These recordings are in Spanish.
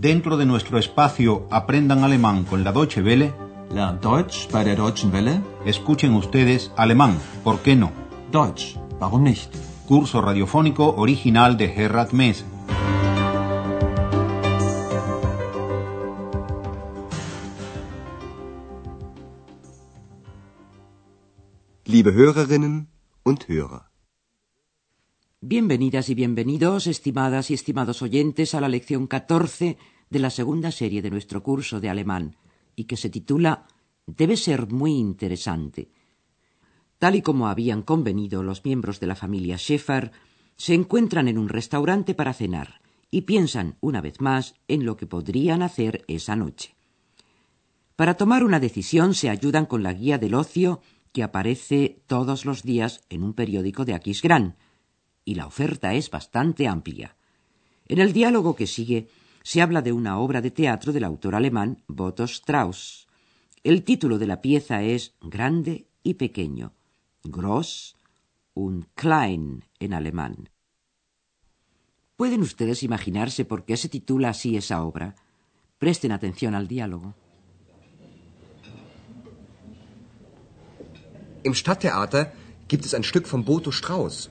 Dentro de nuestro espacio Aprendan Alemán con la Deutsche Welle, Lernt Deutsch bei der Deutschen Welle. escuchen ustedes alemán, ¿por qué no? Deutsch, warum nicht? Curso radiofónico original de Gerhard Mess. Liebe Hörerinnen und Hörer. Bienvenidas y bienvenidos, estimadas y estimados oyentes, a la lección 14 de la segunda serie de nuestro curso de alemán, y que se titula Debe ser muy interesante. Tal y como habían convenido los miembros de la familia Schäfer, se encuentran en un restaurante para cenar y piensan una vez más en lo que podrían hacer esa noche. Para tomar una decisión se ayudan con la guía del ocio que aparece todos los días en un periódico de Aquisgrán, y la oferta es bastante amplia. En el diálogo que sigue se habla de una obra de teatro del autor alemán Boto Strauss. El título de la pieza es Grande y Pequeño, Gross und Klein en alemán. ¿Pueden ustedes imaginarse por qué se titula así esa obra? Presten atención al diálogo. Im Stadttheater gibt es ein Stück von Boto Strauß.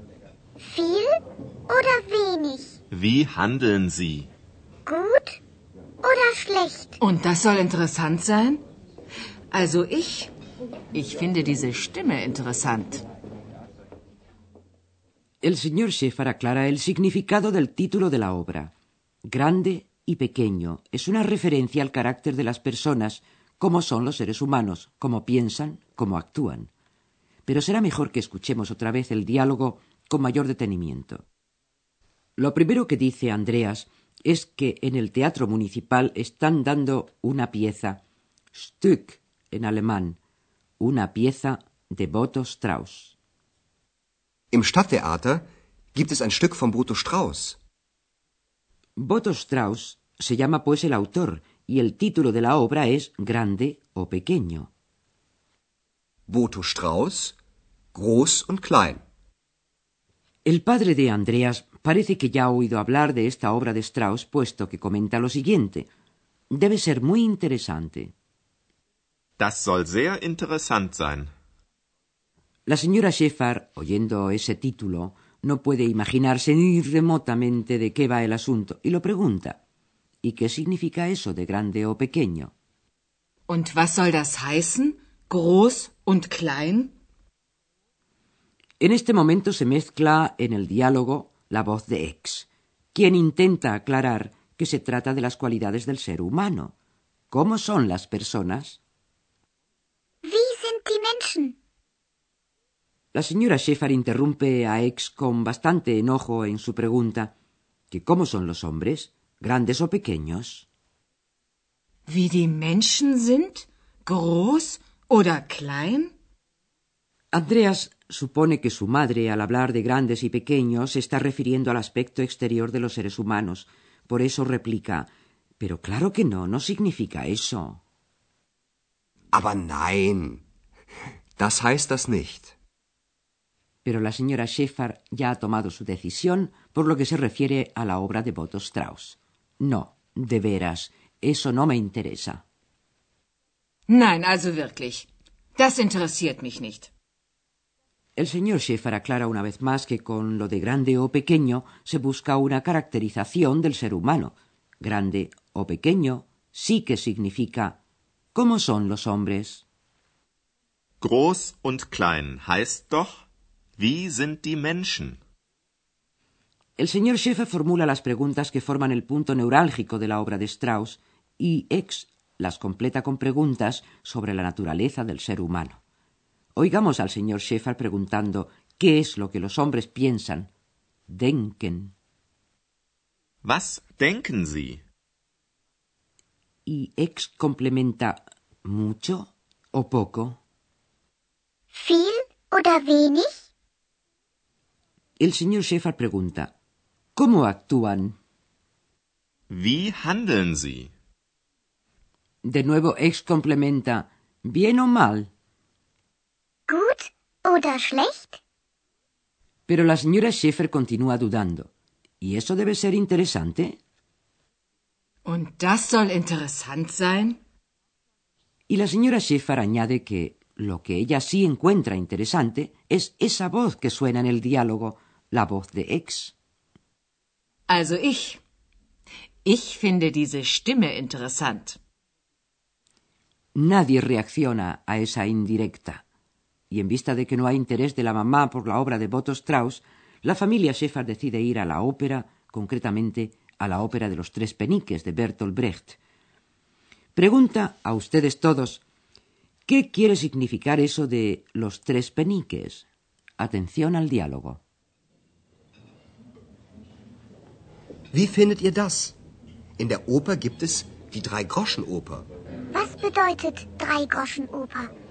Viel oder wenig? Wie handeln Sie? Gut oder schlecht? Und das soll interessant sein? Also ich, ich finde diese Stimme interessant. El señor Schäfer aclara el significado del título de la obra. Grande y pequeño es una referencia al carácter de las personas, cómo son los seres humanos, cómo piensan, cómo actúan. Pero será mejor que escuchemos otra vez el diálogo con mayor detenimiento. Lo primero que dice Andreas es que en el teatro municipal están dando una pieza, Stück en alemán, una pieza de Boto Strauss. Im Stadttheater gibt es ein Stück von Boto Strauß. Boto Strauss se llama pues el autor y el título de la obra es Grande o Pequeño. Boto Strauß, groß und klein. El padre de Andreas parece que ya ha oído hablar de esta obra de Strauss, puesto que comenta lo siguiente. Debe ser muy interesante. Das soll sehr interessant sein. La señora Schäfer, oyendo ese título, no puede imaginarse ni remotamente de qué va el asunto y lo pregunta. ¿Y qué significa eso de grande o pequeño? Und was soll das heißen? Groß und klein? En este momento se mezcla en el diálogo la voz de X, quien intenta aclarar que se trata de las cualidades del ser humano. ¿Cómo son las personas? Wie sind die Menschen? La señora Schäfer interrumpe a X con bastante enojo en su pregunta que cómo son los hombres, grandes o pequeños. Wie die Menschen sind? Groß oder klein? Andreas supone que su madre, al hablar de grandes y pequeños, se está refiriendo al aspecto exterior de los seres humanos. Por eso replica Pero claro que no, no significa eso. Aber nein, das heißt das nicht. Pero la señora Schäfer ya ha tomado su decisión por lo que se refiere a la obra de Boto Strauss. No, de veras, eso no me interesa. Nein, also wirklich. Das interessiert mich nicht. El señor Schäfer aclara una vez más que con lo de grande o pequeño se busca una caracterización del ser humano. Grande o pequeño sí que significa ¿cómo son los hombres? Groß und klein heißt doch, wie sind die Menschen? El señor Schäfer formula las preguntas que forman el punto neurálgico de la obra de Strauss y X las completa con preguntas sobre la naturaleza del ser humano. Oigamos al señor Schäfer preguntando qué es lo que los hombres piensan. Denken. Was denken Sie? y ex complementa mucho o poco. Viel oder wenig? El señor Schäfer pregunta, ¿cómo actúan? Wie handeln Sie? De nuevo ex complementa, ¿bien o mal? Oder schlecht? Pero la señora Schäfer continúa dudando. ¿Y eso debe ser interesante? Und das soll interessant sein? Y la señora Schäfer añade que lo que ella sí encuentra interesante es esa voz que suena en el diálogo, la voz de ex. Also ich. Ich finde diese Stimme interessant. Nadie reacciona a esa indirecta. Y en vista de que no hay interés de la mamá por la obra de Boto Strauss, la familia Schäfer decide ir a la ópera, concretamente a la ópera de los tres peniques de Bertolt Brecht. Pregunta a ustedes todos, ¿qué quiere significar eso de los tres peniques? Atención al diálogo. Wie findet ihr das? In der Oper gibt es die Drei-Groschen-Oper. Was bedeutet Drei-Groschen-Oper?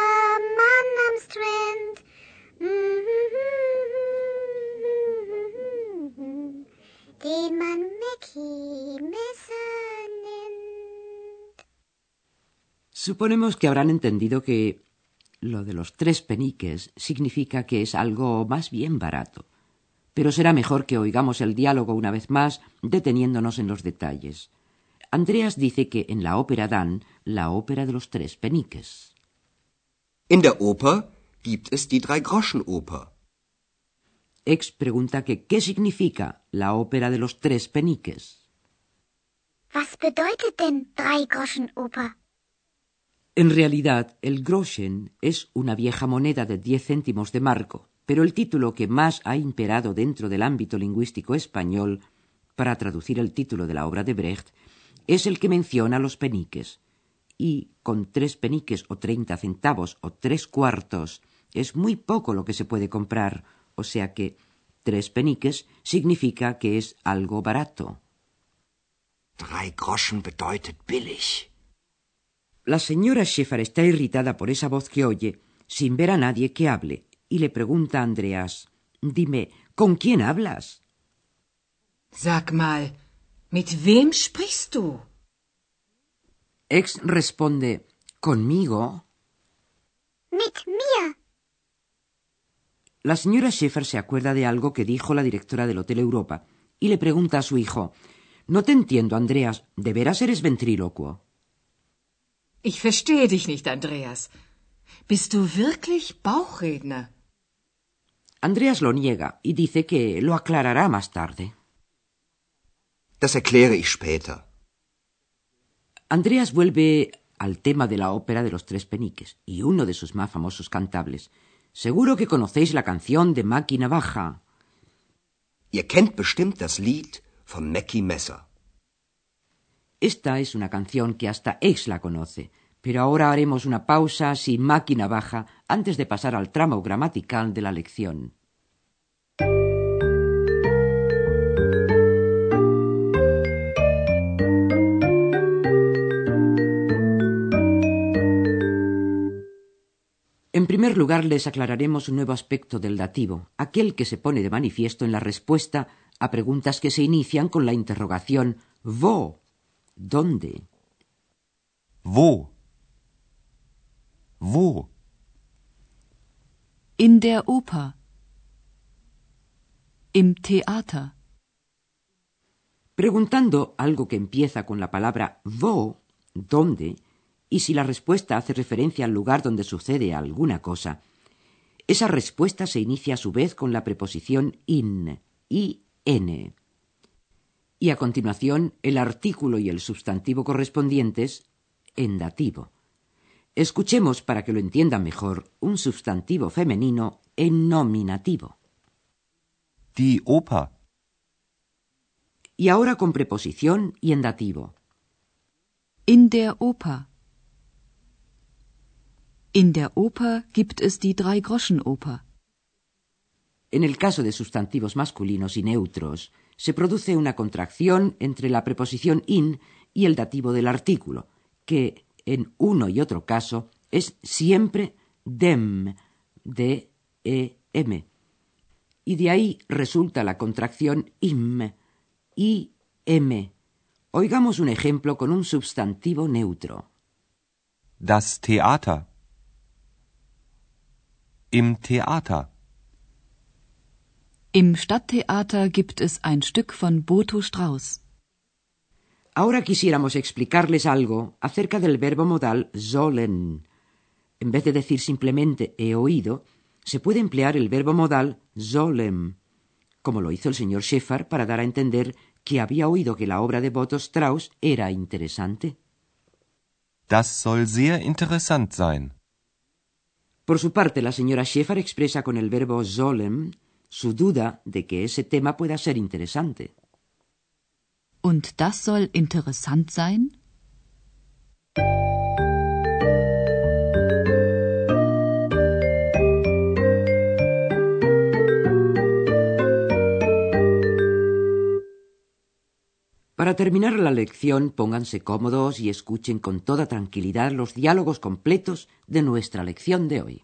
Suponemos que habrán entendido que lo de los tres peniques significa que es algo más bien barato. Pero será mejor que oigamos el diálogo una vez más, deteniéndonos en los detalles. Andreas dice que en la ópera dan la ópera de los tres peniques. In der Oper gibt es die Drei-Groschen-Oper. Ex pregunta que qué significa la ópera de los tres peniques. Was bedeutet denn Drei-Groschen-Oper? En realidad, el Groschen es una vieja moneda de diez céntimos de marco, pero el título que más ha imperado dentro del ámbito lingüístico español, para traducir el título de la obra de Brecht, es el que menciona los peniques. Y con tres peniques o treinta centavos o tres cuartos es muy poco lo que se puede comprar, o sea que tres peniques significa que es algo barato. Drei Groschen bedeutet billig. La señora Schäfer está irritada por esa voz que oye, sin ver a nadie que hable, y le pregunta a Andreas Dime, ¿con quién hablas? Sag mal, mit wem sprichst du? Ex responde ¿Conmigo? Mit mir. La señora Schäfer se acuerda de algo que dijo la directora del Hotel Europa y le pregunta a su hijo No te entiendo, Andreas, ¿de veras eres ventrílocuo? Ich verstehe dich nicht, Andreas. Bist du wirklich Bauchredner? Andreas lo niega y dice que lo aclarará más tarde. Das erkläre ich später. Andreas vuelve al tema de la ópera de los tres peniques y uno de sus más famosos cantables. Seguro que conocéis la canción de Máquina Baja. Ihr kennt bestimmt das Lied von Mackie Messer. Esta es una canción que hasta Ex la conoce, pero ahora haremos una pausa sin máquina baja antes de pasar al tramo gramatical de la lección. En primer lugar, les aclararemos un nuevo aspecto del dativo, aquel que se pone de manifiesto en la respuesta a preguntas que se inician con la interrogación ¿Wo? ¿Dónde? Wo? Wo? In der Oper. Im Theater. Preguntando algo que empieza con la palabra wo, ¿dónde? Y si la respuesta hace referencia al lugar donde sucede alguna cosa, esa respuesta se inicia a su vez con la preposición in, i-n. y a continuación el artículo y el sustantivo correspondientes en dativo. Escuchemos para que lo entiendan mejor un sustantivo femenino en nominativo. Die Oper. Y ahora con preposición y en dativo. In der Oper. In der Oper gibt es die Drei-Groschen-Oper. En el caso de sustantivos masculinos y neutros, se produce una contracción entre la preposición in y el dativo del artículo, que en uno y otro caso es siempre dem, d e m. Y de ahí resulta la contracción im, i m. Oigamos un ejemplo con un sustantivo neutro. Das Theater. Im Theater. Im Stadttheater gibt es ein Stück von Boto Strauß. Ahora quisiéramos explicarles algo acerca del verbo modal sollen. En vez de decir simplemente he oído, se puede emplear el verbo modal sollen, como lo hizo el señor Schäfer para dar a entender que había oído que la obra de Boto Strauss era interesante. Das soll sehr interessant sein. Por su parte, la señora Schäfer expresa con el verbo sollen su duda de que ese tema pueda ser interesante. Und das soll interessant sein? Para terminar la lección, pónganse cómodos y escuchen con toda tranquilidad los diálogos completos de nuestra lección de hoy.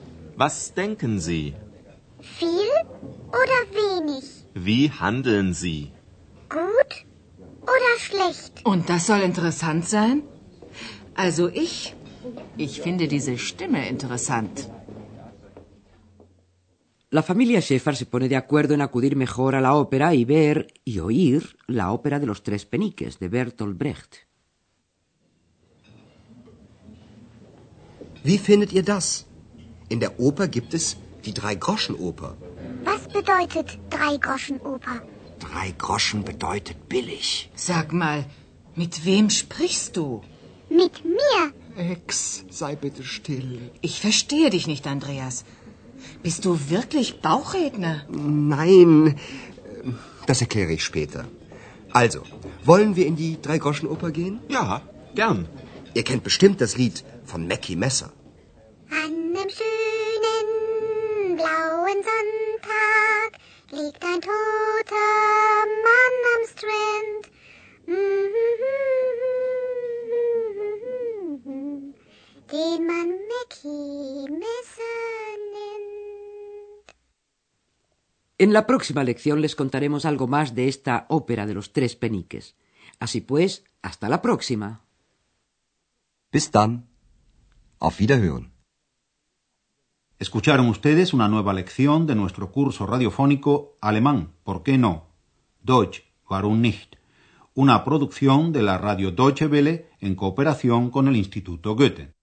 Was denken Sie? Viel oder wenig? Wie handeln Sie? Gut oder schlecht? Und das soll interessant sein? Also ich, ich finde diese Stimme interessant. La familia Schäfer se pone de acuerdo en acudir mejor a la ópera y ver y oír la ópera de los tres peniques de Bertolt Brecht. Wie findet ihr das? In der Oper gibt es die Drei-Groschen-Oper. Was bedeutet Drei-Groschen-Oper? Drei Groschen bedeutet billig. Sag mal, mit wem sprichst du? Mit mir? Ex, sei bitte still. Ich verstehe dich nicht, Andreas. Bist du wirklich Bauchredner? Nein, das erkläre ich später. Also, wollen wir in die Drei-Groschen-Oper gehen? Ja, gern. Ihr kennt bestimmt das Lied von Mackie Messer. Blauen Sonntag liegt ein toter Mann am Strand. Den man Mackie Messer nennt. En la próxima lección les contaremos algo más de esta ópera de los tres peniques. Así pues, hasta la próxima. Bis dann. Auf Wiederhören. Escucharon ustedes una nueva lección de nuestro curso radiofónico Alemán, ¿por qué no? Deutsch, warum nicht? Una producción de la radio Deutsche Welle en cooperación con el Instituto Goethe.